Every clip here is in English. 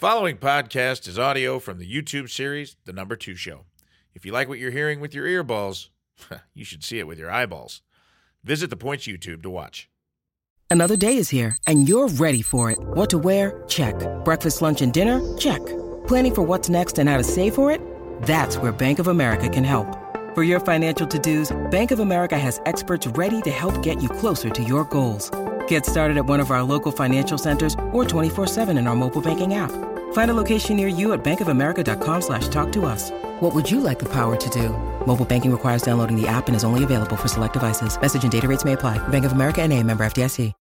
following podcast is audio from the YouTube series The Number Two Show. If you like what you're hearing with your earballs, you should see it with your eyeballs. Visit the Points YouTube to watch. Another day is here, and you're ready for it. What to wear? Check. Breakfast, lunch, and dinner? Check. Planning for what's next and how to save for it? That's where Bank of America can help. For your financial to-dos, Bank of America has experts ready to help get you closer to your goals. Get started at one of our local financial centers or 24-7 in our mobile banking app. Find a location near you at bankofamerica.com slash talk to us. What would you like the power to do? Mobile banking requires downloading the app and is only available for select devices. Message and data rates may apply. Bank of America and a member FDIC.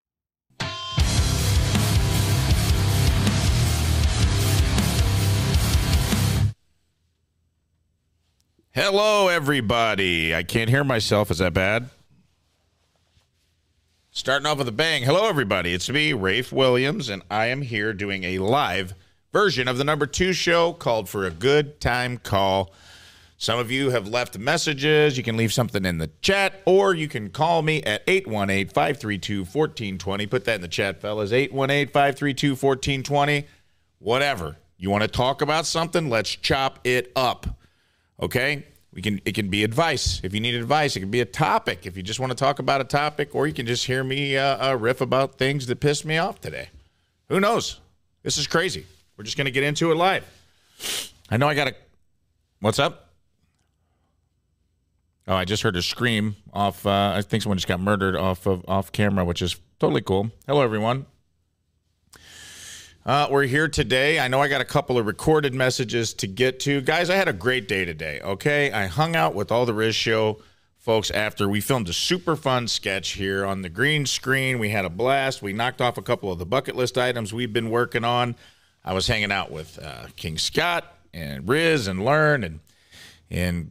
Hello, everybody. I can't hear myself. Is that bad? Starting off with a bang. Hello, everybody. It's me, Rafe Williams, and I am here doing a live version of the number two show called For a Good Time Call. Some of you have left messages. You can leave something in the chat, or you can call me at 818 532 1420. Put that in the chat, fellas. 818 532 1420. Whatever. You want to talk about something? Let's chop it up. Okay? We can it can be advice. If you need advice, it can be a topic. If you just want to talk about a topic, or you can just hear me uh, uh, riff about things that pissed me off today. Who knows? This is crazy. We're just going to get into it live. I know I got a. What's up? Oh, I just heard a scream off. Uh, I think someone just got murdered off of off camera, which is totally cool. Hello, everyone. Uh, we're here today. I know I got a couple of recorded messages to get to. Guys, I had a great day today, okay? I hung out with all the Rizz Show folks after we filmed a super fun sketch here on the green screen. We had a blast. We knocked off a couple of the bucket list items we've been working on. I was hanging out with uh, King Scott and Rizz and Learn, and, and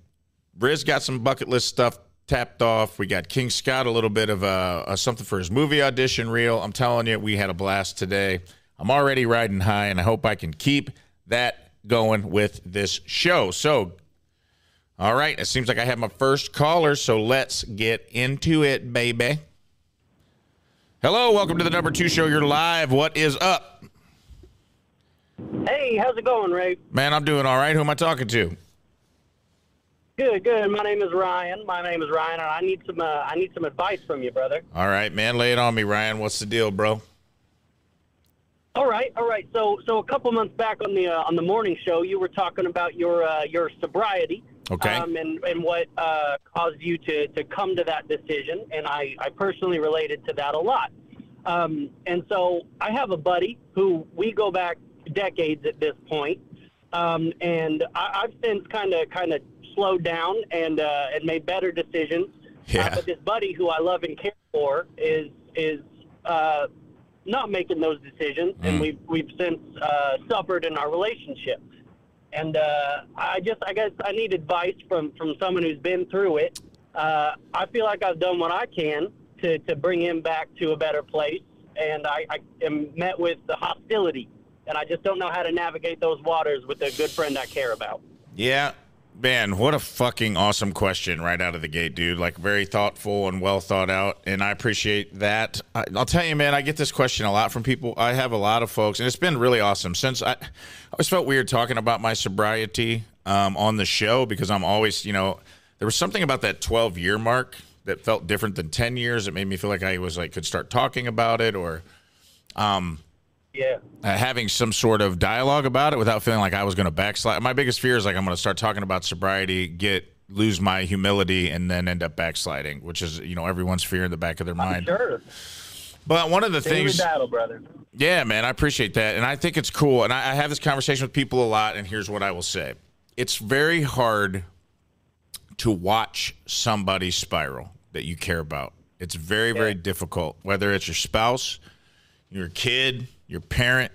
Rizz got some bucket list stuff tapped off. We got King Scott a little bit of a, a something for his movie audition reel. I'm telling you, we had a blast today. I'm already riding high, and I hope I can keep that going with this show. So, all right, it seems like I have my first caller, so let's get into it, baby. Hello, welcome to the number two show. You're live. What is up? Hey, how's it going, Ray? Man, I'm doing all right. Who am I talking to? Good, good. My name is Ryan. My name is Ryan, and I need some. Uh, I need some advice from you, brother. All right, man. Lay it on me, Ryan. What's the deal, bro? All right, all right. So, so a couple months back on the uh, on the morning show, you were talking about your uh, your sobriety, Okay. um, and and what uh, caused you to to come to that decision. And I I personally related to that a lot. Um, and so I have a buddy who we go back decades at this point, um, and I, I've since kind of kind of slowed down and uh, and made better decisions. Yeah. Uh, but this buddy who I love and care for is is uh, not making those decisions, Mm. and we've we've since uh, suffered in our relationship. And uh, I just I guess I need advice from from someone who's been through it. Uh, I feel like I've done what I can to to bring him back to a better place, and I, I am met with the hostility, and I just don't know how to navigate those waters with a good friend I care about. Yeah, man, what a fucking awesome question right out of the gate, dude. Like very thoughtful and well thought out, and I appreciate that. I, I'll tell you, man, I get this question a lot from people. I have a lot of folks, and it's been really awesome since I, I always felt weird talking about my sobriety um, on the show because I'm always, you know, there was something about that 12 year mark that felt different than 10 years. It made me feel like I was like could start talking about it or Yeah. uh, having some sort of dialogue about it without feeling like I was going to backslide. My biggest fear is like I'm going to start talking about sobriety, get lose my humility, and then end up backsliding, which is you know everyone's fear in the back of their mind. Sure. But one of the Daily things, battle, brother. yeah, man, I appreciate that, and I think it's cool. And I, I have this conversation with people a lot, and here's what I will say: it's very hard to watch somebody spiral that you care about. It's very, very difficult. Whether it's your spouse, your kid, your parent,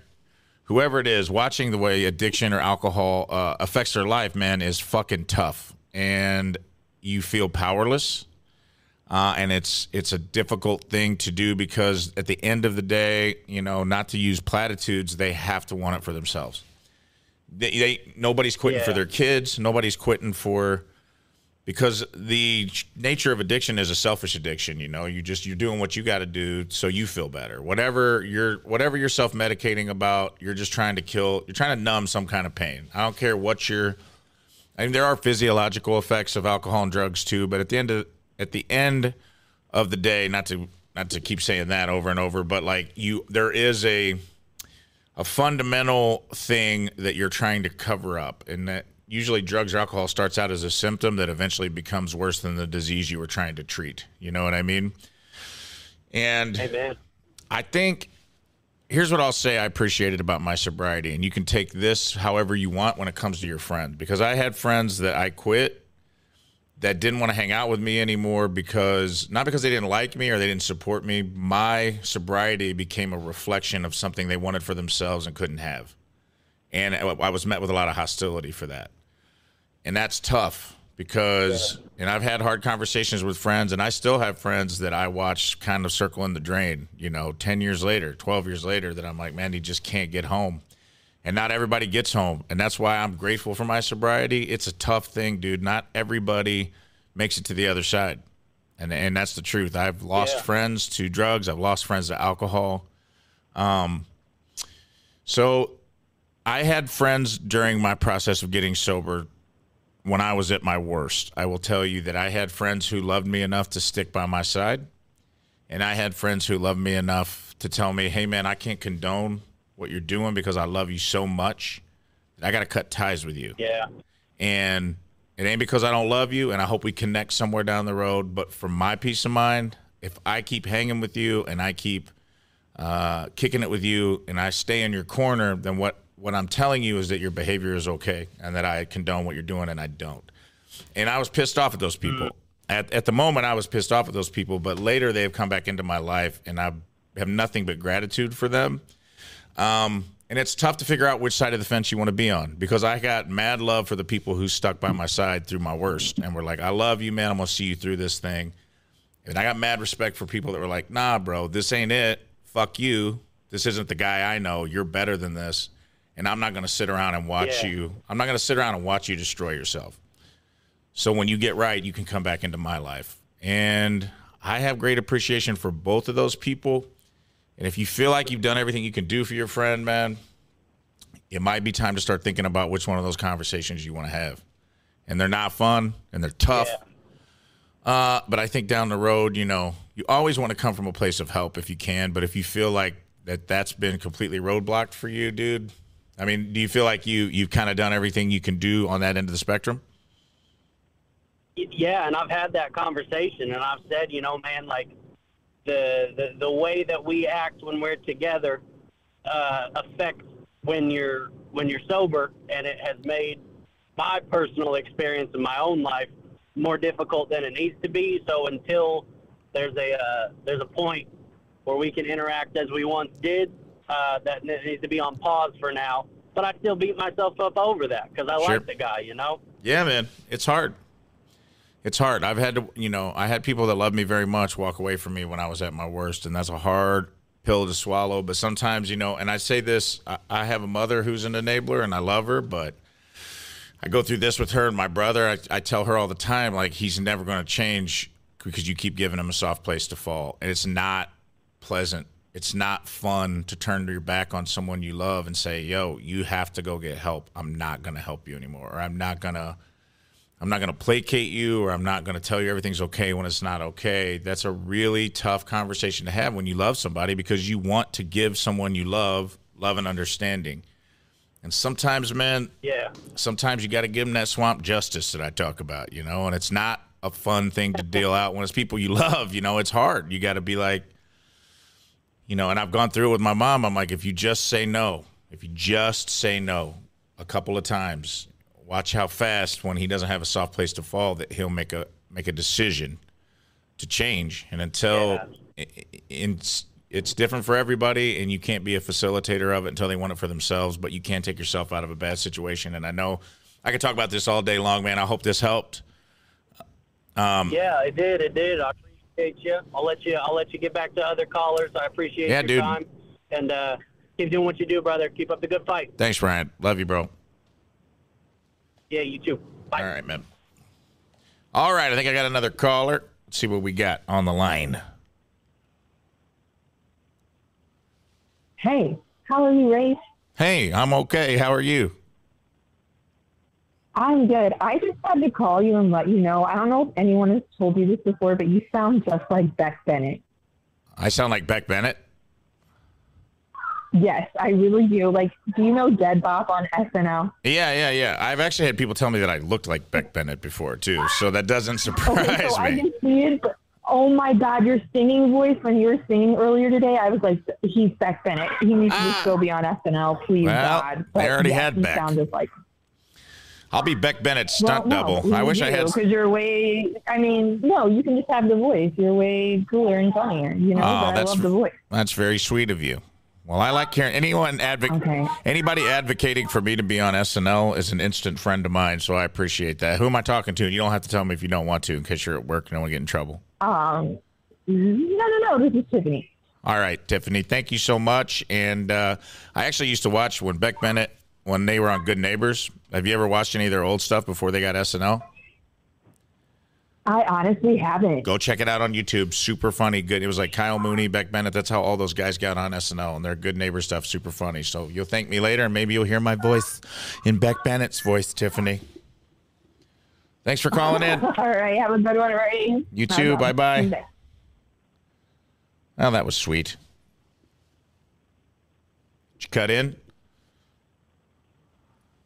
whoever it is, watching the way addiction or alcohol uh, affects their life, man, is fucking tough, and you feel powerless. Uh, and it's it's a difficult thing to do because at the end of the day, you know, not to use platitudes, they have to want it for themselves. They, they nobody's quitting for their kids. Nobody's quitting for because the nature of addiction is a selfish addiction you know? You just you're doing what you got to do so you feel better. Whatever you're whatever you're self-medicating about you're just trying to kill you're trying to numb some kind of pain. I don't care what you're i mean there are physiological effects of alcohol and drugs too but at the end of at the end of the day not to not to keep saying that over and over but like you there is a a fundamental thing that you're trying to cover up and that usually drugs or alcohol starts out as a symptom that eventually becomes worse than the disease you were trying to treat. You know what I mean? And Amen. I think here's what I'll say I appreciated about my sobriety, and you can take this however you want when it comes to your friend. Because I had friends that I quit that didn't want to hang out with me anymore because not because they didn't like me or they didn't support me. My sobriety became a reflection of something they wanted for themselves and couldn't have. And I was met with a lot of hostility for that. And that's tough because, and I've had hard conversations with friends, and I still have friends that I watch kind of circle in the drain, you know, 10 years later, 12 years later, that I'm like, man, he just can't get home. And not everybody gets home. And that's why I'm grateful for my sobriety. It's a tough thing, dude. Not everybody makes it to the other side. And, and that's the truth. I've lost Yeah. friends to drugs, I've lost friends to alcohol. Um, so I had friends during my process of getting sober when I was at my worst. I will tell you that I had friends who loved me enough to stick by my side. And I had friends who loved me enough to tell me, hey, man, I can't condone what you're doing because I love you so much that I got to cut ties with you. Yeah. And it ain't because I don't love you and I hope we connect somewhere down the road. But for my peace of mind, if I keep hanging with you and I keep uh, kicking it with you and I stay in your corner, then what, what I'm telling you is that your behavior is okay and that I condone what you're doing and I don't. And I was pissed off at those people. At, at the moment, I was pissed off at those people, but later they have come back into my life and I have nothing but gratitude for them. Um, and it's tough to figure out which side of the fence you want to be on because I got mad love for the people who stuck by my side through my worst and were like, I love you, man. I'm going to see you through this thing. And I got mad respect for people that were like, nah, bro, this ain't it. Fuck you. This isn't the guy I know. You're better than this. And I'm not going to sit around and watch Yeah. you. I'm not going to sit around and watch you destroy yourself. So when you get right, you can come back into my life. And I have great appreciation for both of those people. And if you feel like you've done everything you can do for your friend, man, it might be time to start thinking about which one of those conversations you want to have. And they're not fun and they're tough. Uh, but I think down the road, you know, you always want to come from a place of help if you can. But if you feel like that that's been completely roadblocked for you, dude, I mean, do you feel like you you've kind of done everything you can do on that end of the spectrum? Yeah, and I've had that conversation, and I've said, you know, man, like the the, the way that we act when we're together uh, affects when you're when you're sober, and it has made my personal experience in my own life more difficult than it needs to be. So until there's a uh, there's a point where we can interact as we once did, uh, that needs to be on pause for now. But I still beat myself up over that because I Sure. like the guy, you know. Yeah, man, it's hard. It's hard. I've had to, you know, I had people that loved me very much walk away from me when I was at my worst, and that's a hard pill to swallow. But sometimes, you know, and I say this, I, I have a mother who's an enabler, and I love her, but I go through this with her and my brother. I, I tell her all the time, like he's never going to change because you keep giving him a soft place to fall, and it's not pleasant. It's not fun to turn your back on someone you love and say, "Yo, you have to go get help. I'm not going to help you anymore, or I'm not going to." I'm not going to placate you or I'm not going to tell you everything's okay when it's not okay. That's a really tough conversation to have when you love somebody because you want to give someone you love love and understanding. And sometimes, man, Yeah. sometimes you got to give them that swamp justice that I talk about, you know, and it's not a fun thing to deal out when it's people you love, you know, it's hard. You got to be like, you know, and I've gone through it with my mom. I'm like, if you just say no, if you just say no a couple of times, watch how fast when he doesn't have a soft place to fall that he'll make a make a decision to change. And until i- it's it's different for everybody, and you can't be a facilitator of it until they want it for themselves. But you can't take yourself out of a bad situation. And I know I could talk about this all day long, man. I hope this helped. Um, yeah, it did. It did. I appreciate you. I'll let you. I'll let you get back to other callers. I appreciate Yeah, your dude. time, and uh, keep doing what you do, brother. Keep up the good fight. Thanks, Ryan. Love you, bro. Yeah, you too. Bye. All right, man. All right, I think I got another caller. Let's see what we got on the line. Hey, how are you, Ray? Hey, I'm okay. How are you? I'm good. I just had to call you and let you know. I don't know if anyone has told you this before, but you sound just like Beck Bennett. I sound like Beck Bennett. Yes, I really do. Like, do you know Dead Bop on SNL? Yeah, yeah, yeah. I've actually had people tell me that I looked like Beck Bennett before too, so that doesn't surprise Okay, so I me. can see it, but oh my God, your singing voice when you were singing earlier today, I was like, he's Beck Bennett. He needs to still ah. be on SNL, please, Well, God. they already yes, had he Beck. sounded like I'll be Beck Bennett's stunt well, double. I wish I had. because you're way. I mean, no, you can just have the voice. You're way cooler and funnier. You know, Oh, but I love the voice. that's very sweet of you. Well, I like hearing anyone advocate. Okay. Anybody advocating for me to be on SNL is an instant friend of mine, so I appreciate that. Who am I talking to? You don't have to tell me if you don't want to, in case you're at work and I want to get in trouble. Um, no, no, no. This is Tiffany. All right, Tiffany, thank you so much. And uh, I actually used to watch when Beck Bennett, when they were on Good Neighbors. Have you ever watched any of their old stuff before they got SNL? I honestly haven't. Go check it out on YouTube. Super funny. Good. It was like Kyle Mooney, Beck Bennett. That's how all those guys got on SNL, and their Good Neighbor stuff. Super funny. So you'll thank me later, and maybe you'll hear my voice in Beck Bennett's voice, Tiffany. Thanks for calling in. All right, have a good one, Ray. You too. Bye-bye. Okay. Oh, that was sweet. Did you cut in?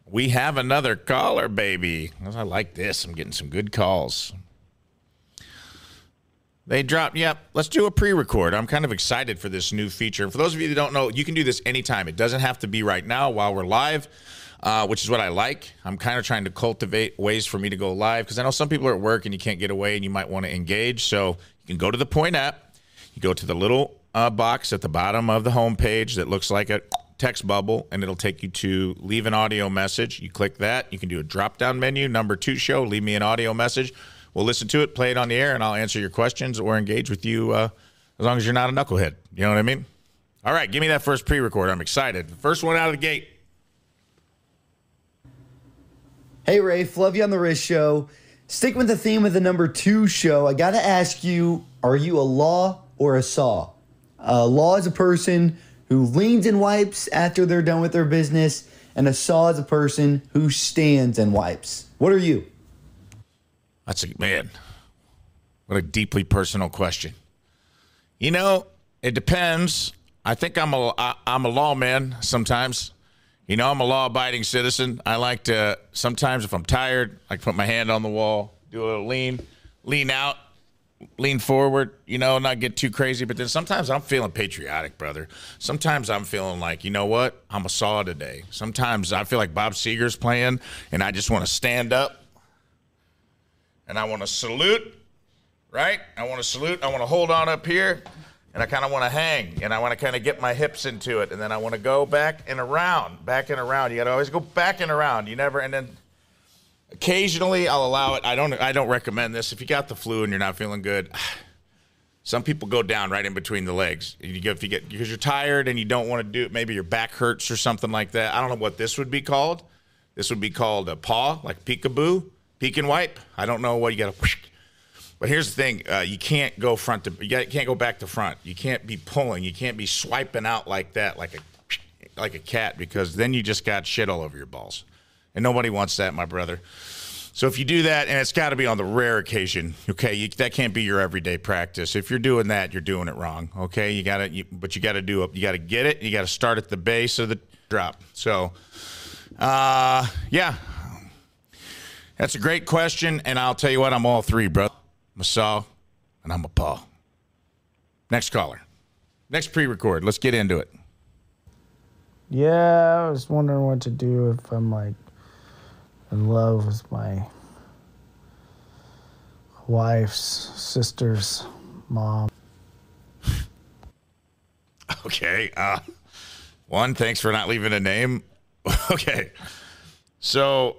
We have another caller, baby. I like this. I'm getting some good calls. They dropped, yep. Let's do a pre record. I'm kind of excited for this new feature. For those of you that don't know, you can do this anytime. It doesn't have to be right now while we're live, uh, which is what I like. I'm kind of trying to cultivate ways for me to go live because I know some people are at work and you can't get away and you might want to engage. So you can go to the Point app, you go to the little uh, box at the bottom of the homepage that looks like a text bubble, and it'll take you to leave an audio message. You click that. You can do a drop down menu, number two show, leave me an audio message. We'll listen to it, play it on the air, and I'll answer your questions or engage with you uh, as long as you're not a knucklehead. You know what I mean? All right, give me that first pre record. I'm excited. First one out of the gate. Hey Rafe, love you on the Rizz show. Stick with the theme of the number two show. I gotta ask you, are you a law or a saw? A law is a person who leans and wipes after they're done with their business, and a saw is a person who stands and wipes. What are you? That's a man. What a deeply personal question. You know, it depends. I think I'm a I, I'm a lawman sometimes. You know, I'm a law-abiding citizen. I like to sometimes if I'm tired, I put my hand on the wall, do a little lean, lean out, lean forward. You know, not get too crazy. But then sometimes I'm feeling patriotic, brother. Sometimes I'm feeling like, you know what? I'm a saw today. Sometimes I feel like Bob Seger's playing, and I just want to stand up and I want to salute, right? I want to salute. I want to hold on up here, and I kind of want to hang, and I want to kind of get my hips into it, and then I want to go back and around, back and around. You got to always go back and around. You never, and then occasionally I'll allow it. I don't. I don't recommend this if you got the flu and you're not feeling good. Some people go down right in between the legs. You get, if you get because you're tired and you don't want to do it, maybe your back hurts or something like that. I don't know what this would be called. This would be called a paw, like peekaboo, peek and wipe. I don't know what you got to. But here's the thing: uh, you can't go front to. You can't go back to front. You can't be pulling. You can't be swiping out like that, like a like a cat, because then you just got shit all over your balls, and nobody wants that, my brother. So if you do that, and it's got to be on the rare occasion, okay, you, that can't be your everyday practice. If you're doing that, you're doing it wrong, okay? You got to, but you got to do it. You got to get it. You got to start at the base of the drop. So, uh, yeah, that's a great question, and I'll tell you what, I'm all three, bro. I'm a saw, and I'm a Paul. Next caller, next pre-record. Let's get into it. Yeah, I was wondering what to do if I'm like in love with my wife's sister's mom. Okay. Uh, one, thanks for not leaving a name. okay. So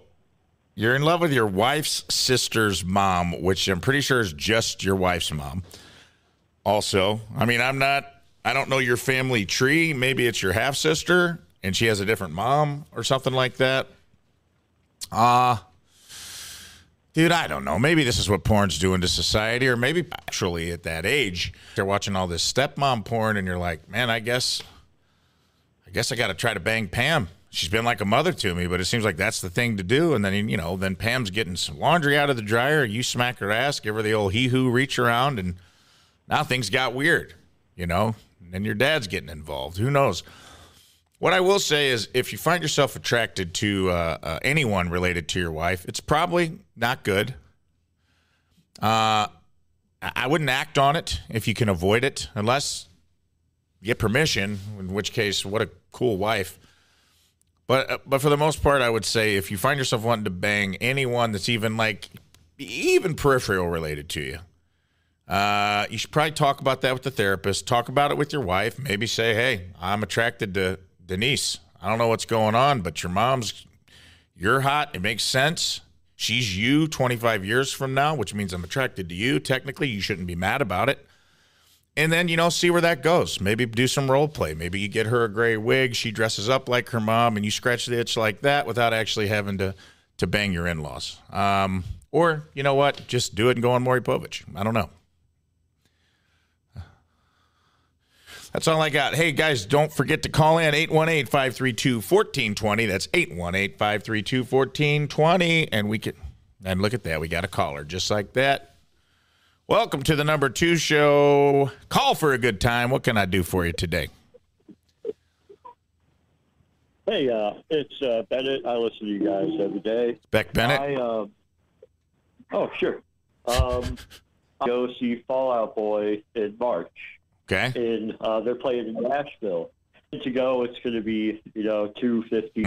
you're in love with your wife's sister's mom, which I'm pretty sure is just your wife's mom. Also, I mean, I'm not, I don't know your family tree. Maybe it's your half sister and she has a different mom or something like that. Uh, Dude, I don't know. Maybe this is what porn's doing to society, or maybe actually at that age, they're watching all this stepmom porn, and you're like, man, I guess, I guess I got to try to bang Pam. She's been like a mother to me, but it seems like that's the thing to do. And then, you know, then Pam's getting some laundry out of the dryer. You smack her ass, give her the old hee hoo reach around, and now things got weird, you know? And your dad's getting involved. Who knows? What I will say is, if you find yourself attracted to uh, uh, anyone related to your wife, it's probably not good. Uh, I wouldn't act on it if you can avoid it, unless you get permission. In which case, what a cool wife. But uh, but for the most part, I would say if you find yourself wanting to bang anyone that's even like even peripheral related to you, uh, you should probably talk about that with the therapist. Talk about it with your wife. Maybe say, "Hey, I'm attracted to Denise. I don't know what's going on, but your mom's, you're hot. It makes sense. She's you 25 years from now, which means I'm attracted to you. Technically, you shouldn't be mad about it. And then, you know, see where that goes. Maybe do some role play. Maybe you get her a gray wig. She dresses up like her mom, and you scratch the itch like that without actually having to, to bang your in laws. Um, or, you know what? Just do it and go on Maury Povich. I don't know. That's all I got. Hey, guys, don't forget to call in 818 532 1420. That's 818 532 1420. And we can, and look at that. We got a caller just like that. Welcome to the number two show. Call for a good time. What can I do for you today? Hey, uh, it's uh, Bennett. I listen to you guys every day. Beck Bennett. I, uh, oh, sure. Um, go see Fall Out Boy in March. Okay. and uh, they're playing in Nashville. To go, it's going to be you know two fifty.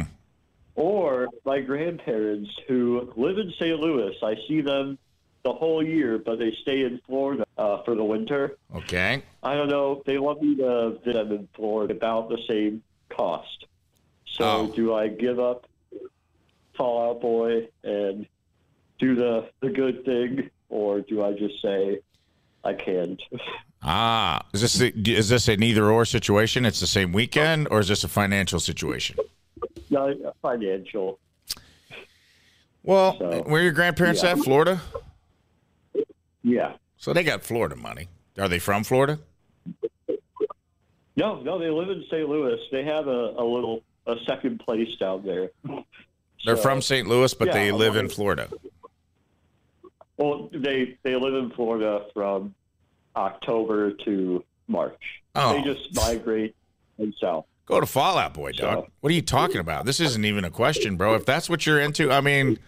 Or my grandparents who live in St. Louis, I see them the whole year, but they stay in Florida uh, for the winter. Okay. I don't know. They want me to visit them in Florida about the same cost. So Oh. do I give up Fall Out Boy and do the the good thing, or do I just say I can't? Ah, is this the, is this an either or situation? It's the same weekend, or is this a financial situation? No, financial. Well, So, where are your grandparents yeah. at? Florida. Yeah. So they got Florida money. Are they from Florida? No, no, they live in St. Louis. They have a, a little a second place down there. They're So- from St. Louis, but yeah, they live in Florida. Well, they they live in Florida from October to March. Oh. They just migrate and south. Go to Fall Out Boy, dog. So- What are you talking about? This isn't even a question, bro. If that's what you're into, I mean,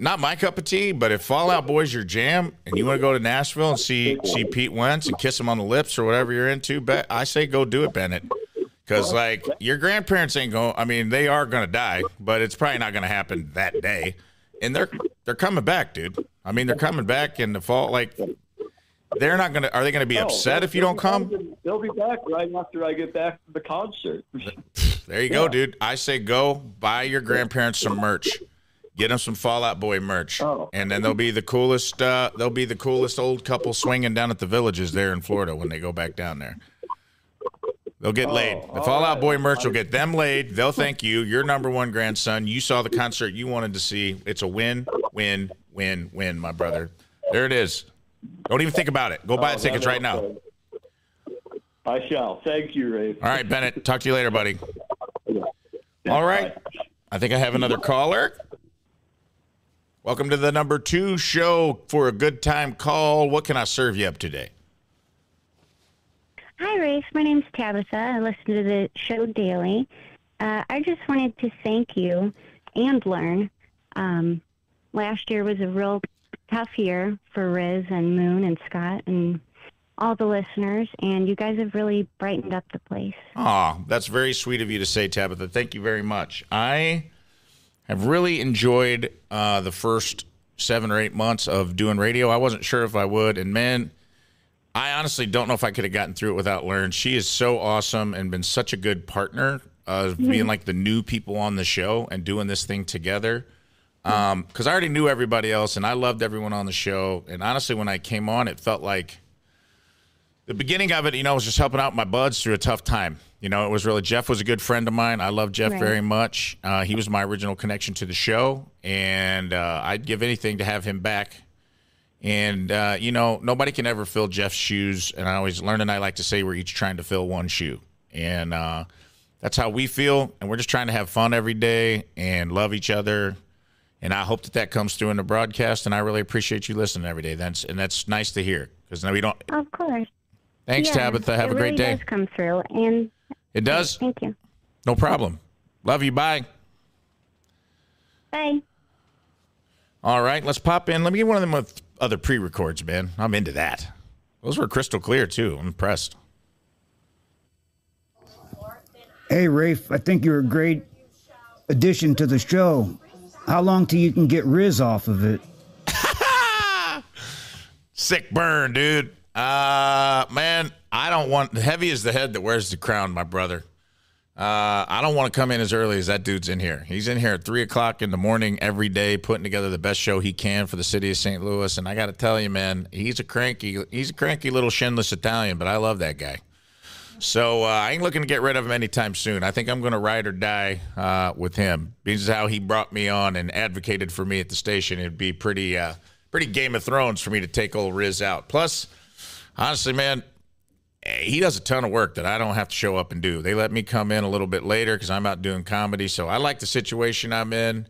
not my cup of tea. But if Fall Out Boy's your jam, and you want to go to Nashville and see see Pete Wentz and kiss him on the lips or whatever you're into, bet I say go do it, Bennett. Because like your grandparents ain't going. I mean, they are gonna die, but it's probably not gonna happen that day. And they're they're coming back, dude. I mean, they're coming back in the fall. Like they're not gonna. Are they gonna be Oh, upset if you don't come? They'll be back right after I get back from the concert. There you go, dude. I say go buy your grandparents some merch. Get them some Fall Out Boy merch, Oh. and then they'll be the coolest. Uh, they'll be the coolest old couple swinging down at the villages there in Florida when they go back down there. They'll get laid. The Fallout right. Boy merch will get them laid. They'll thank you. Your number one grandson. You saw the concert you wanted to see. It's a win, win, win, win, my brother. There it is. Don't even think about it. Go buy Oh, the tickets right now. I shall. Thank you, Ray. All right, Bennett. Talk to you later, buddy. All right. I think I have another caller. Welcome to the number two show for a good time call. What can I serve you up today? Hi, Rafe. My name's Tabitha. I listen to the show daily. Uh, I just wanted to thank you and learn. Um, last year was a real tough year for Rizz and Moon and Scott and all the listeners, and you guys have really brightened up the place. Aw, that's very sweet of you to say, Tabitha. Thank you very much. I have really enjoyed uh, the first seven or eight months of doing radio. I wasn't sure if I would, and man, I honestly don't know if I could have gotten through it without Lauren. She is so awesome and been such a good partner of being like the new people on the show and doing this thing together. Because I already knew everybody else and I loved everyone on the show. And honestly, when I came on, it felt like the beginning of it, you know, I was just helping out my buds through a tough time. You know, it was really Jeff was a good friend of mine. I love Jeff Right. very much. Uh, he was my original connection to the show, and uh, I'd give anything to have him back. And uh, you know, nobody can ever fill Jeff's shoes. And I always learn, and I like to say we're each trying to fill one shoe, and uh, that's how we feel. And we're just trying to have fun every day and love each other. And I hope that that comes through in the broadcast. And I really appreciate you listening every day. That's and that's nice to hear because now we don't. Of course. Thanks, Yeah, Tabitha. Have it a great really day. does come through, and It does. thank you. No problem. Love you. Bye. Bye. All right, let's pop in. Let me get one of them with other pre-records, man. I'm into that. Those were crystal clear too. I'm impressed. Hey, Rafe, I think you're a great addition to the show. How long till you can get Rizz off of it? Sick burn, dude. Uh, man, I don't want heavy is the head that wears the crown, my brother. Uh, I don't want to come in as early as that dude's in here. He's in here at three o'clock in the morning every day, putting together the best show he can for the city of St. Louis. And I got to tell you, man, he's a cranky, he's a cranky little shinless Italian, but I love that guy. So uh, I ain't looking to get rid of him anytime soon. I think I'm going to ride or die uh, with him. Is how he brought me on and advocated for me at the station. It'd be pretty, uh, pretty Game of Thrones for me to take old Rizz out. Plus, honestly, man, eh, he does a ton of work that I don't have to show up and do. They let me come in a little bit later because I'm out doing comedy. So I like the situation I'm in.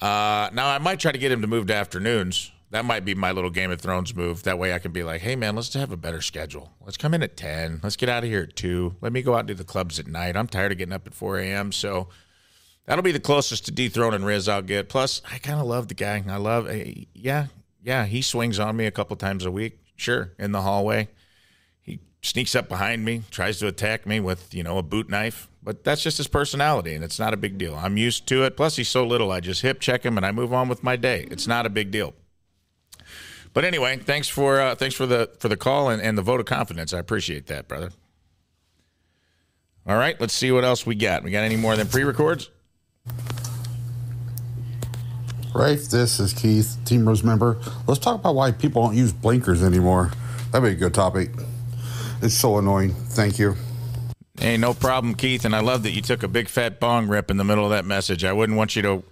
Uh, now I might try to get him to move to afternoons. That might be my little Game of Thrones move. That way I can be like, hey man, let's have a better schedule. Let's come in at ten. Let's get out of here at two. Let me go out and do the clubs at night. I'm tired of getting up at four a.m. So that'll be the closest to dethroning Rizz I'll get. Plus, I kind of love the guy. I love, eh, yeah, yeah. He swings on me a couple times a week. Sure, in the hallway he sneaks up behind me, tries to attack me with, you know, a boot knife. But that's just his personality, and it's not a big deal. I'm used to it. Plus, he's so little, I just hip check him and I move on with my day. It's not a big deal. But anyway, thanks for uh, thanks for the for the call and, and the vote of confidence. I appreciate that, brother. All right, let's see what else we got. We got any more than pre-records? Rafe, this is Keith, Team Rose member. Let's talk about why people don't use blinkers anymore. That'd be a good topic. It's so annoying. Thank you. Hey, no problem, Keith. And I love that you took a big fat bong rip in the middle of that message. I wouldn't want you to.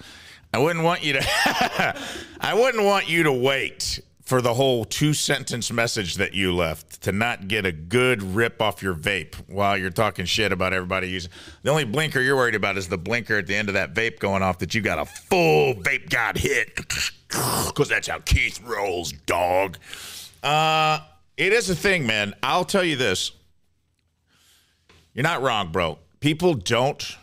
I wouldn't want you to. I wouldn't want you to wait for the whole two sentence message that you left to not get a good rip off your vape while you're talking shit about everybody using. The only blinker you're worried about is the blinker at the end of that vape going off that you got a full vape god hit because that's how Keith rolls, dog. Uh, it is a thing, man. I'll tell you this. You're not wrong, bro. People don't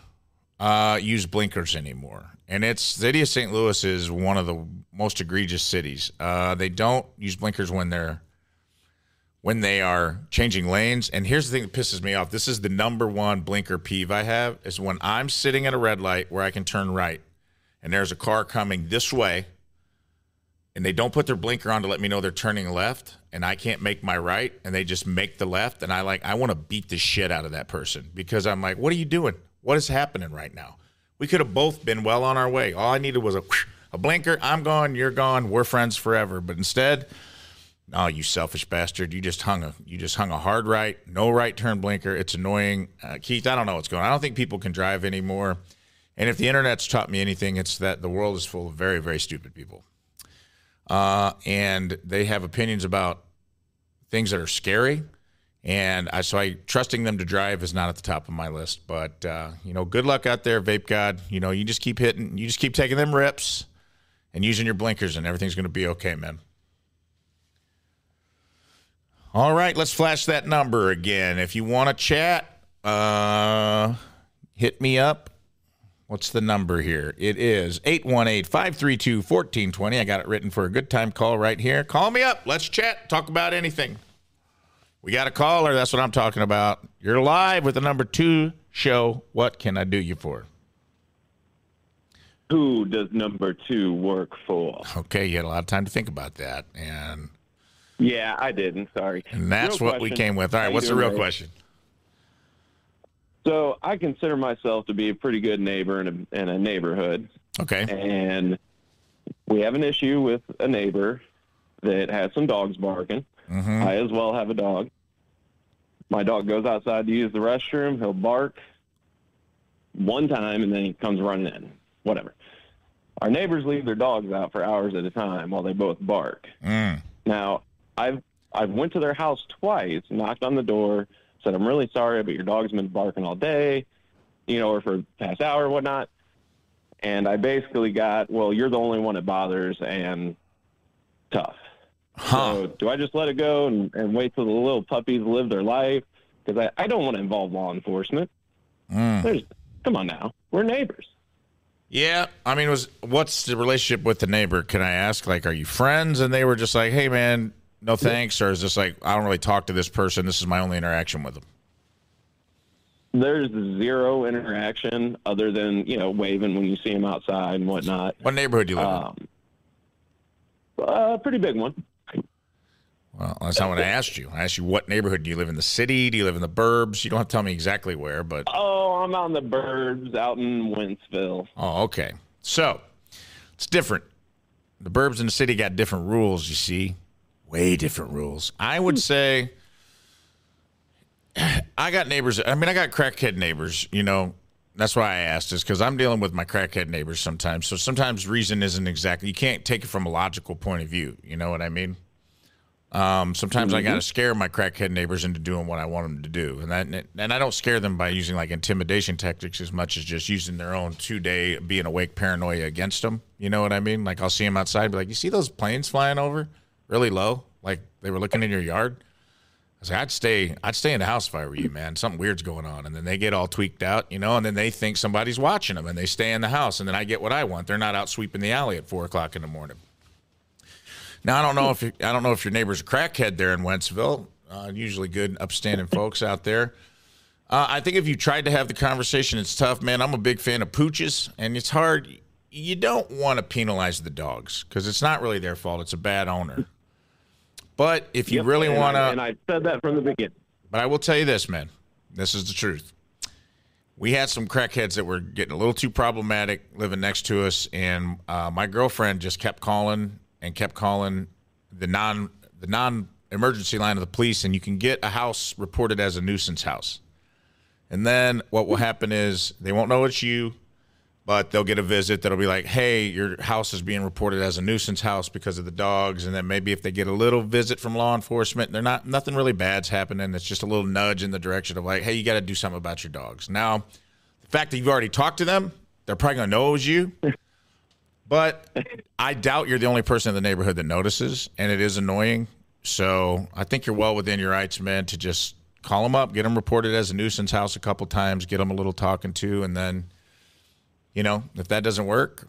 uh, use blinkers anymore, and it's city of St. Louis is one of the most egregious cities. Uh, they don't use blinkers when they're when they are changing lanes. And here's the thing that pisses me off. This is the number one blinker peeve I have is when I'm sitting at a red light where I can turn right, and there's a car coming this way, and they don't put their blinker on to let me know they're turning left and I can't make my right and they just make the left and I like I want to beat the shit out of that person because I'm like what are you doing what is happening right now we could have both been well on our way. All I needed was a a blinker. I'm gone. You're gone. We're friends forever. But instead oh you selfish bastard. You just hung a you just hung a hard right no right turn blinker. It's annoying. Uh, Keith I don't know what's going on. I don't think people can drive anymore. And if the internet's taught me anything it's that the world is full of very very stupid people. Uh, and they have opinions about things that are scary. And I, so I trusting them to drive is not at the top of my list. But uh, you know, good luck out there, Vape God. You know, you just keep hitting, you just keep taking them rips and using your blinkers, and everything's going to be okay, man. All right, let's flash that number again. If you want to chat, uh, hit me up. What's the number here? It is 818 532 1420. I got it written for a good time call right here. Call me up. Let's chat. Talk about anything. We got a caller. That's what I'm talking about. You're live with the number two show. What can I do you for? Who does number two work for? Okay, you had a lot of time to think about that. And Yeah, I didn't. Sorry. and that's Real what we came with. All right, How what's the real Ray? question? So I consider myself to be a pretty good neighbor in a, in a neighborhood. Okay. And we have an issue with a neighbor that has some dogs barking. Mm-hmm. I as well have a dog. my dog goes outside to use the restroom, he'll bark one time and then he comes running in. Whatever. Our neighbors leave their dogs out for hours at a time while they both bark. Mm. Now, I've I've went to their house twice, knocked on the door, said I'm really sorry, but your dog's been barking all day, you know, or for the past hour or whatnot. And I basically got, well, you're the only one it bothers, and tough. So do I just let it go and, and wait till the little puppies live their life? Because I, I don't want to involve law enforcement. Mm. There's, come on now, we're neighbors. Yeah, I mean, was what's the relationship with the neighbor? Can I ask? Like, are you friends? And they were just like, "Hey, man, no thanks," or is this like, "I don't really talk to this person. This is my only interaction with them." There's zero interaction other than you know waving when you see them outside and whatnot. What neighborhood do you live um, in? A pretty big one. Well, that's not what I asked you. I asked you what neighborhood do you live in? The city? Do you live in the burbs? You don't have to tell me exactly where, but Oh, I'm out in the burbs, out in Wentzville. oh, okay. So it's different. The burbs and the city got different rules. You see, way different rules. I would hmm. say I got neighbors. I mean, I got crackhead neighbors. You know, that's why I asked is because I'm dealing with my crackhead neighbors sometimes. So sometimes reason isn't exactly. You can't take it from a logical point of view. You know what I mean? Um, sometimes I got to scare my crackhead neighbors into doing what I want them to do, and that and I don't scare them by using like intimidation tactics as much as just using their own two day being awake paranoia against them. You know what I mean? Like I'll see them outside, be like, "You see those planes flying over, really low, like they were looking in your yard." I say, "I'd stay, I'd stay in the house if I were you, man. Something weird's going on." And then they get all tweaked out, you know, and then they think somebody's watching them, and they stay in the house, and then I get what I want. They're not out sweeping the alley at four o'clock in the morning. Now I don't know if you, I don't know if your neighbor's a crackhead there in Wentzville. Uh, usually good, upstanding folks out there. Uh, I think if you tried to have the conversation, it's tough, man. I'm a big fan of pooches, and it's hard. You don't want to penalize the dogs because it's not really their fault. It's a bad owner. But if you Yep, really want to, and I said that from the beginning. but I will tell you this, man. This is the truth. We had some crackheads that were getting a little too problematic living next to us, and uh, my girlfriend just kept calling and kept calling the non the non emergency line of the police, and you can get a house reported as a nuisance house. And then what will happen is they won't know it's you, but they'll get a visit that'll be like, "Hey, your house is being reported as a nuisance house because of the dogs." And then maybe if they get a little visit from law enforcement, they're not nothing really bad's happening. It's just a little nudge in the direction of like, "Hey, you got to do something about your dogs." Now, the fact that you've already talked to them, they're probably gonna know it was you. But I doubt you're the only person in the neighborhood that notices, and it is annoying. So I think you're well within your rights, man, to just call them up, get them reported as a nuisance house a couple times, get them a little talking to, and then, you know, if that doesn't work,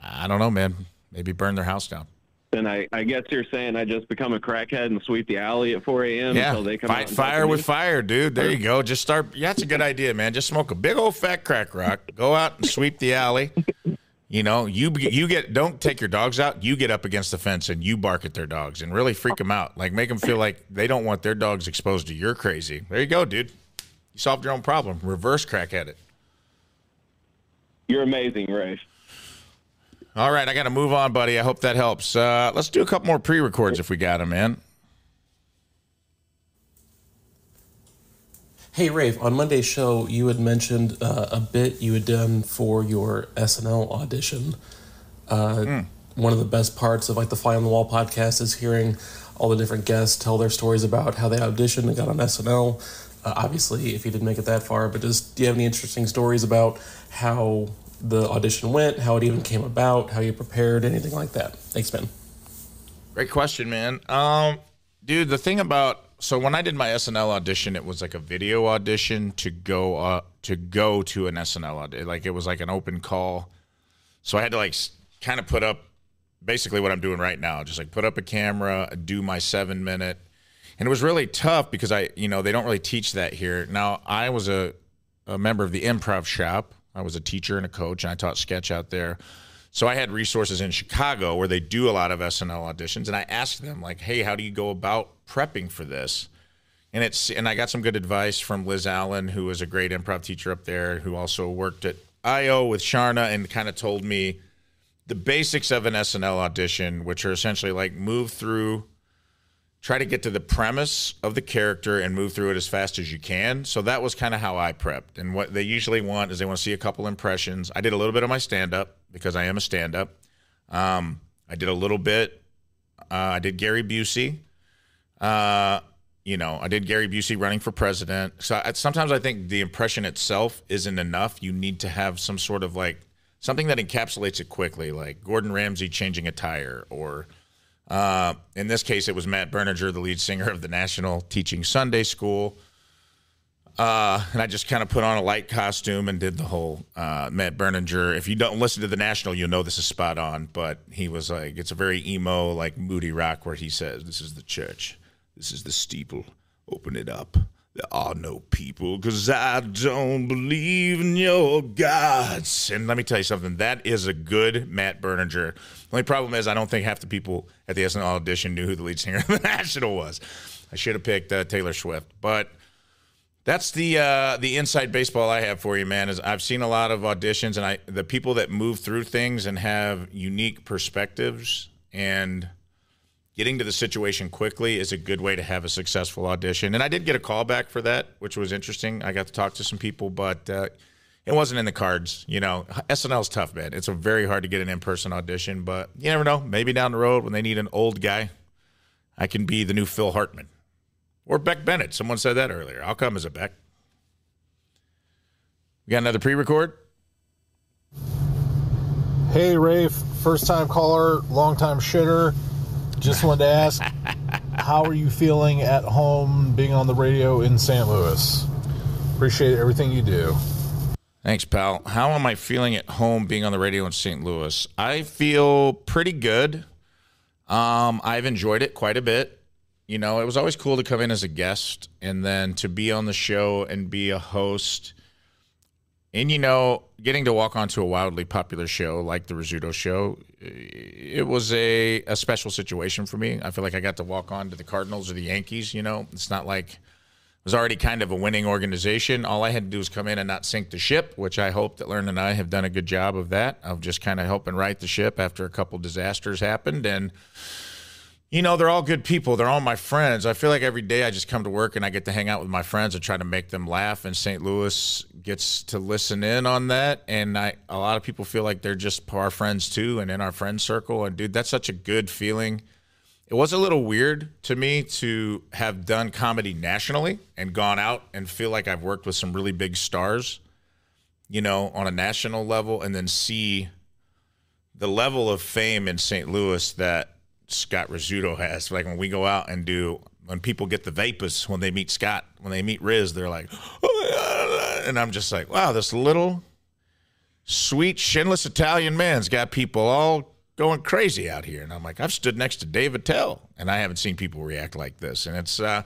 I don't know, man. Maybe burn their house down. And I, I guess you're saying I just become a crackhead and sweep the alley at 4 a.m. Yeah, until they come out fight and talk to fire me? with fire, dude. There you go. Just start. Yeah, that's a good idea, man. Just smoke a big old fat crack rock. Go out and sweep the alley. You know, you you get don't take your dogs out. You get up against the fence and you bark at their dogs and really freak them out. Like make them feel like they don't want their dogs exposed to your crazy. There you go, dude. You solved your own problem. Reverse crack at it. You're amazing, Ray. All right, I got to move on, buddy. I hope that helps. Uh, let's do a couple more pre-records if we got them, man. Hey, Rafe, on Monday's show, you had mentioned uh, a bit you had done for your SNL audition. Uh, One of the best parts of like the Fly on the Wall podcast is hearing all the different guests tell their stories about how they auditioned and got on SNL. Uh, obviously, if you didn't make it that far, but just do you have any interesting stories about how the audition went, how it even came about, how you prepared, anything like that? Thanks, man. Great question, man. Um, dude, the thing about so when I did my SNL audition, it was like a video audition to go uh to go to an SNL audition. Like it was like an open call. So I had to like kind of put up basically what I'm doing right now, just like put up a camera, do my seven minute, and it was really tough because I, you know, they don't really teach that here. Now I was a a member of the improv shop. I was a teacher and a coach, and I taught sketch out there. So I had resources in Chicago where they do a lot of SNL auditions, and I asked them like, "Hey, how do you go about prepping for this?" And it's and I got some good advice from Liz Allen, who was a great improv teacher up there, who also worked at IO with Charna, and kind of told me the basics of an SNL audition, which are essentially like move through try to get to the premise of the character and move through it as fast as you can. So that was kind of how I prepped. And what they usually want is they want to see a couple impressions. I did a little bit of my stand up because I am a stand up. Um, I did a little bit. Uh, I did Gary Busey. Uh, you know, I did Gary Busey running for president. So I, sometimes I think the impression itself isn't enough. You need to have some sort of like something that encapsulates it quickly, like Gordon Ramsay changing a tire, or uh, in this case, it was Matt Berninger, the lead singer of the National Teaching Sunday School. Uh, and I just kind of put on a light costume and did the whole uh, Matt Berninger. If you don't listen to the National, you'll know this is spot on. But he was like, it's a very emo, like moody rock where he says, "This is the church." This is the steeple. Open it up. There are no people because I don't believe in your gods. And let me tell you something. That is a good Matt Berninger. The only problem is I don't think half the people at the SNL audition knew who the lead singer of the National was. I should have picked uh, Taylor Swift, but that's the uh, the inside baseball I have for you, man. Is I've seen a lot of auditions, and I the people that move through things and have unique perspectives and getting to the situation quickly is a good way to have a successful audition. And I did get a call back for that, which was interesting. I got to talk to some people, but uh, it wasn't in the cards. You know, SNL's tough, man. It's a very hard to get an in person audition, but you never know. Maybe down the road when they need an old guy, I can be the new Phil Hartman or Beck Bennett. Someone said that earlier. I'll come as a Beck. We got another pre record? Hey, Rafe, first time caller, long time shitter. Just wanted to ask, how are you feeling at home being on the radio in St. Louis? Appreciate everything you do. Thanks, pal. How am I feeling at home being on the radio in St. Louis? I feel pretty good. Um, I've enjoyed it quite a bit. You know, it was always cool to come in as a guest and then to be on the show and be a host. And, you know, getting to walk onto a wildly popular show like the Rizzuto Show, it was a, a special situation for me. I feel like I got to walk on to the Cardinals or the Yankees. You know, it's not like it was already kind of a winning organization. All I had to do was come in and not sink the ship, which I hope that Lern and I have done a good job of that, of just kind of helping right the ship after a couple disasters happened. And, you know, they're all good people. They're all my friends. I feel like every day I just come to work and I get to hang out with my friends and try to make them laugh. And St. Louis gets to listen in on that. And I, a lot of people feel like they're just our friends too and in our friend circle. And dude, that's such a good feeling. It was a little weird to me to have done comedy nationally and gone out and feel like I've worked with some really big stars, you know, on a national level and then see the level of fame in St. Louis that Scott Rizzuto has. Like when we go out and do, when people get the vapors when they meet Scott, when they meet Rizz, they're like, oh, and I'm just like, wow, this little sweet, shinless Italian man's got people all going crazy out here. And I'm like, I've stood next to Dave Attell, and I haven't seen people react like this. And it's uh,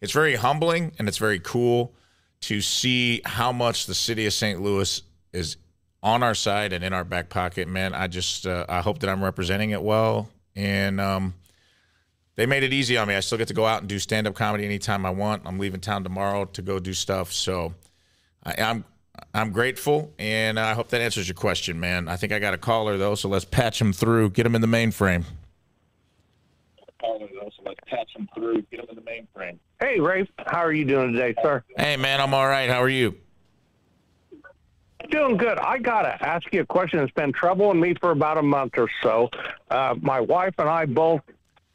it's very humbling and it's very cool to see how much the city of St. Louis is on our side and in our back pocket. Man, I just uh, I hope that I'm representing it well and um, they made it easy on me. I still get to go out and do stand up comedy anytime I want. I'm leaving town tomorrow to go do stuff, so I, am I'm, I'm grateful, and I hope that answers your question, man. I think I got a caller though, so let's patch him through. Get him in the mainframe. Caller though, so let's patch him through. Get him in the mainframe. Hey, Rafe, how are you doing today, sir? Hey, man, I'm all right. How are you? Doing good. I gotta ask you a question that's been troubling me for about a month or so. Uh, my wife and I both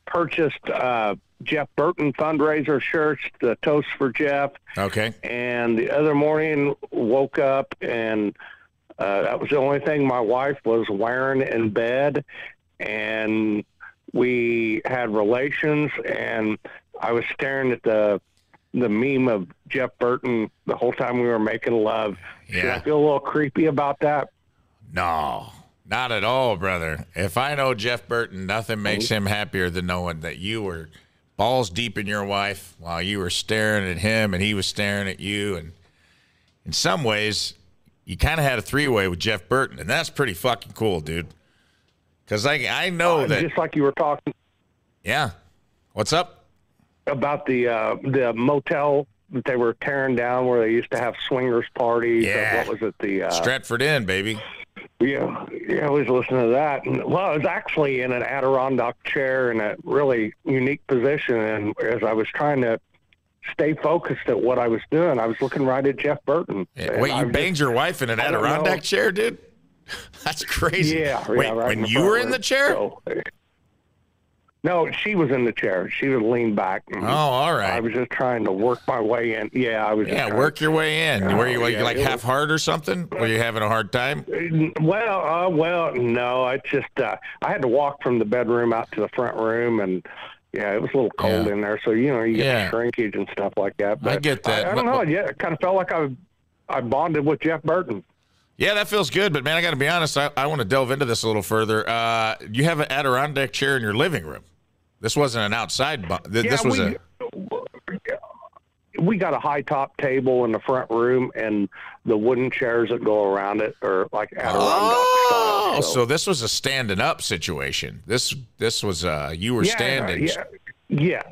purchased uh, Jeff Burton fundraiser shirts, the Toast for Jeff. Okay. And the other morning, woke up and uh, that was the only thing my wife was wearing in bed, and we had relations, and I was staring at the the meme of Jeff Burton the whole time we were making love. Should Yeah. I feel a little creepy about that? No, not at all, brother. If I know Jeff Burton, nothing makes him happier than knowing that you were balls deep in your wife while you were staring at him and he was staring at you. And in some ways, you kind of had a three way with Jeff Burton, and that's pretty fucking cool, dude. Because I, I know Uh, that. just like you were talking Yeah. What's up? About the uh, the motel that they were tearing down where they used to have swingers parties. Yeah. what was it? The uh, Stratford Inn, baby. Yeah, yeah, I was listening to that. And, well, I was actually in an Adirondack chair in a really unique position, and as I was trying to stay focused at what I was doing, I was looking right at Jeff Burton. And Wait, you banged your wife in an Adirondack chair, dude? That's crazy. Yeah, yeah, Wait, right when you were in the chair? So, no, she was in the chair. She was leaned back. Oh, all right. I was just trying to work my way in. Yeah, I was. Yeah, work your way in. Oh, Were you like, yeah, like half was- hard or something? Were you having a hard time? Well, uh, well, no. I just uh, I had to walk from the bedroom out to the front room, and yeah, it was a little cold Yeah. in there. So you know, you get Yeah. shrinkage and stuff like that. But I get that, I, I don't know. Yeah, it kind of felt like I I bonded with Jeff Burton. Yeah, that feels good. But man, I got to be honest. I, I want to delve into this a little further. Uh, you have an Adirondack chair in your living room. This wasn't an outside. Bu- th- Yeah, this was we, a. we got a high top table in the front room, and the wooden chairs that go around it are like Adirondack Oh, style. so this was a standing up situation. This this was uh you were yeah, standing. Yeah, yeah.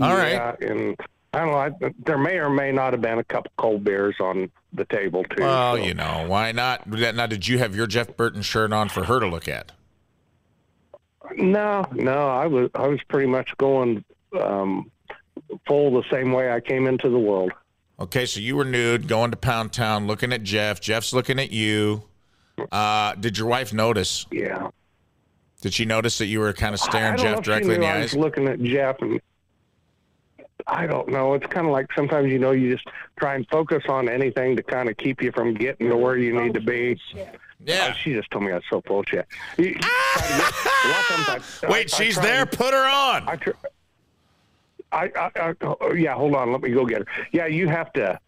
All right. yeah, and I don't know. I, there may or may not have been a couple cold beers on the table too. Well, so. you know why not? Now, did you have your Jeff Burton shirt on for her to look at? No, no, I was I was pretty much going um, full the same way I came into the world. Okay, so you were nude, going to Pound Town, looking at Jeff. Jeff's looking at you. Uh, did your wife notice? Yeah. Did she notice that you were kind of staring Jeff directly in the I eyes? was looking at Jeff, and I don't know. It's kind of like sometimes you know you just try and focus on anything to kind of keep you from getting to where you need to be. Yeah. she just told me I was so of. You- you try to get- a lot of times I- Wait, I- I she's try there. and- Put her on. I, I, I, I, oh, yeah, hold on. Let me go get her. Yeah, you have to.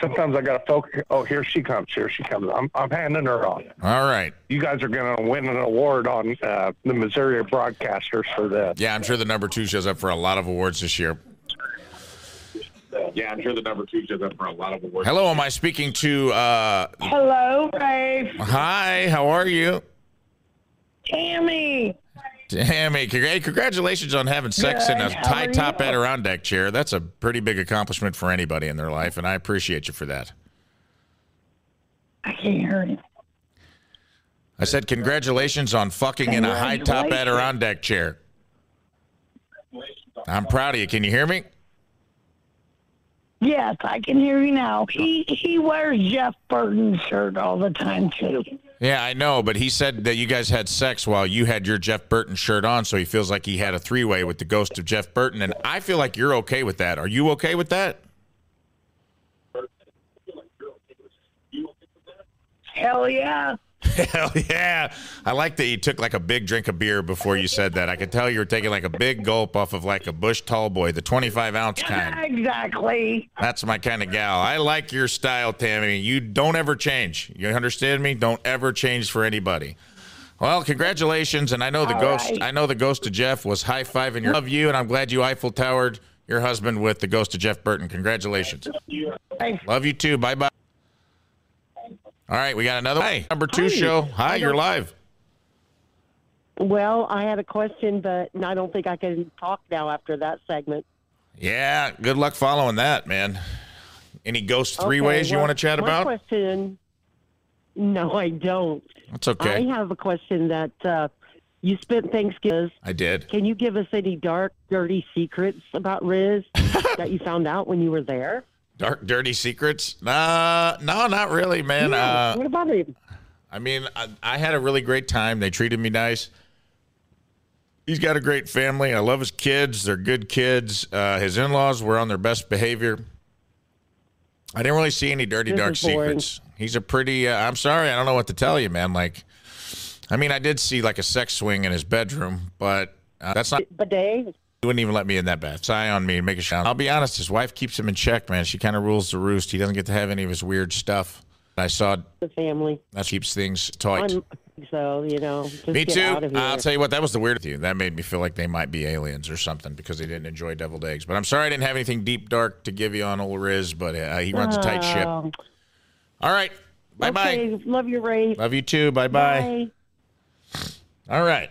Sometimes I got to focus. Oh, here she comes. Here she comes. I'm, I'm handing her on. All right. You guys are going to win an award on uh, the Missouri broadcasters for this. Yeah, I'm sure the number two shows up for a lot of awards this year. Yeah, I'm sure the number two shows up for a lot of awards. Hello, am I speaking to? Uh, Hello, Rafe. hi, how are you? Tammy. Tammy, congr- congratulations on having sex in a Good, high top you? Adirondack chair. That's a pretty big accomplishment for anybody in their life, and I appreciate you for that. I can't hear you. I said congratulations on fucking in a high top Adirondack chair. I'm proud of you. Can you hear me? Yes, I can hear you now. He he wears Jeff Burton's shirt all the time too. Yeah, I know, but he said that you guys had sex while you had your Jeff Burton shirt on, so he feels like he had a three way with the ghost of Jeff Burton, and I feel like you're okay with that. Are you okay with that? Hell yeah. Hell yeah. I like that you took like a big drink of beer before you said that. I could tell you were taking like a big gulp off of like a Busch Tall Boy, the 25 ounce kind. Exactly. That's my kind of gal. I like your style, Tammy. You don't ever change. You understand me? Don't ever change for anybody. Well, congratulations, and I know the All ghost. right. I know the ghost of Jeff was high fiving your love you, and I'm glad you Eiffel Towered your husband with the ghost of Jeff Burton. Congratulations. Love you too. Bye bye. All right, we got another Hey, number two Hi. show. Hi, you're live. Well, I had a question, but I don't think I can talk now after that segment. Yeah, good luck following that, man. Any ghost three Okay, ways you want to chat my about? question. No, I don't. That's okay. I have a question that uh, you spent Thanksgiving. I did. Can you give us any dark, dirty secrets about Rizz that you found out when you were there? Dark, dirty secrets? Nah, no, not really, man. Uh, what about him? I mean, I, I had a really great time. They treated me nice. He's got a great family. I love his kids. They're good kids. Uh, his in laws were on their best behavior. I didn't really see any dirty, This dark secrets. He's a pretty, uh, I'm sorry, I don't know what to tell you, man. Like, I mean, I did see like a sex swing in his bedroom, but uh, that's not. Bidet? He wouldn't even let me in that bath. Sigh on me, make a shot. I'll be honest, his wife keeps him in check, man. She kind of rules the roost. He doesn't get to have any of his weird stuff. I saw The family. that keeps things tight. I'm- so, you know, me too. out of here. I'll tell you what, that was the weird thing. That made me feel like they might be aliens or something because they didn't enjoy deviled eggs. But I'm sorry I didn't have anything deep dark to give you on old Rizz, but uh, he runs a tight ship. Oh. All right. Bye bye. Okay, love you, Ray. Love you too. Bye bye. All right.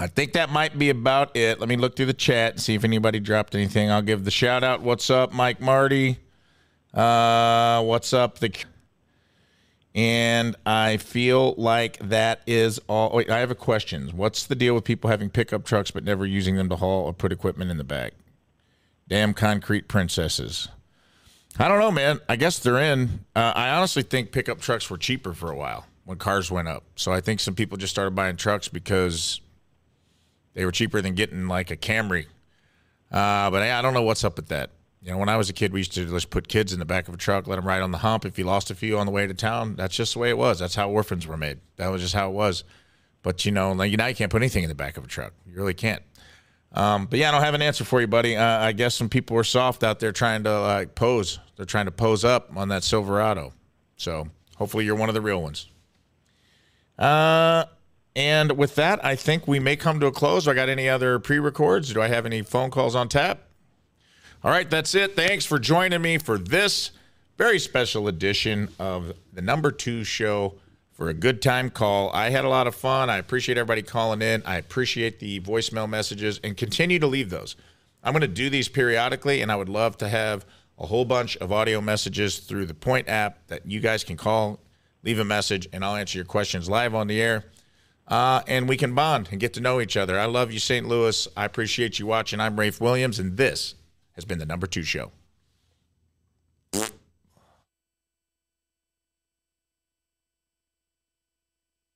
I think that might be about it. Let me look through the chat and see if anybody dropped anything. I'll give the shout out. What's up, Mike Marty? Uh, what's up? The And I feel like that is all. Wait, I have a question. What's the deal with people having pickup trucks but never using them to haul or put equipment in the back? Damn concrete princesses. I don't know, man. I guess they're in. Uh, I honestly think pickup trucks were cheaper for a while when cars went up. So I think some people just started buying trucks because they were cheaper than getting like a Camry. Uh, but I, I don't know what's up with that. You know, when I was a kid, we used to just put kids in the back of a truck, let them ride on the hump. If you lost a few on the way to town, that's just the way it was. That's how orphans were made. That was just how it was. But you know, now you can't put anything in the back of a truck. You really can't. Um, but yeah, I don't have an answer for you, buddy. Uh, I guess some people are soft out there trying to like pose. They're trying to pose up on that Silverado. So hopefully you're one of the real ones. Uh, and with that, I think we may come to a close. Do I got any other pre-records? Do I have any phone calls on tap? All right, that's it. Thanks for joining me for this very special edition of the number two show for a good time call. I had a lot of fun. I appreciate everybody calling in. I appreciate the voicemail messages and continue to leave those. I'm going to do these periodically, and I would love to have a whole bunch of audio messages through the Point app that you guys can call, leave a message, and I'll answer your questions live on the air uh, and we can bond and get to know each other. I love you, St. Louis. I appreciate you watching. I'm Rafe Williams, and this has been the number two show.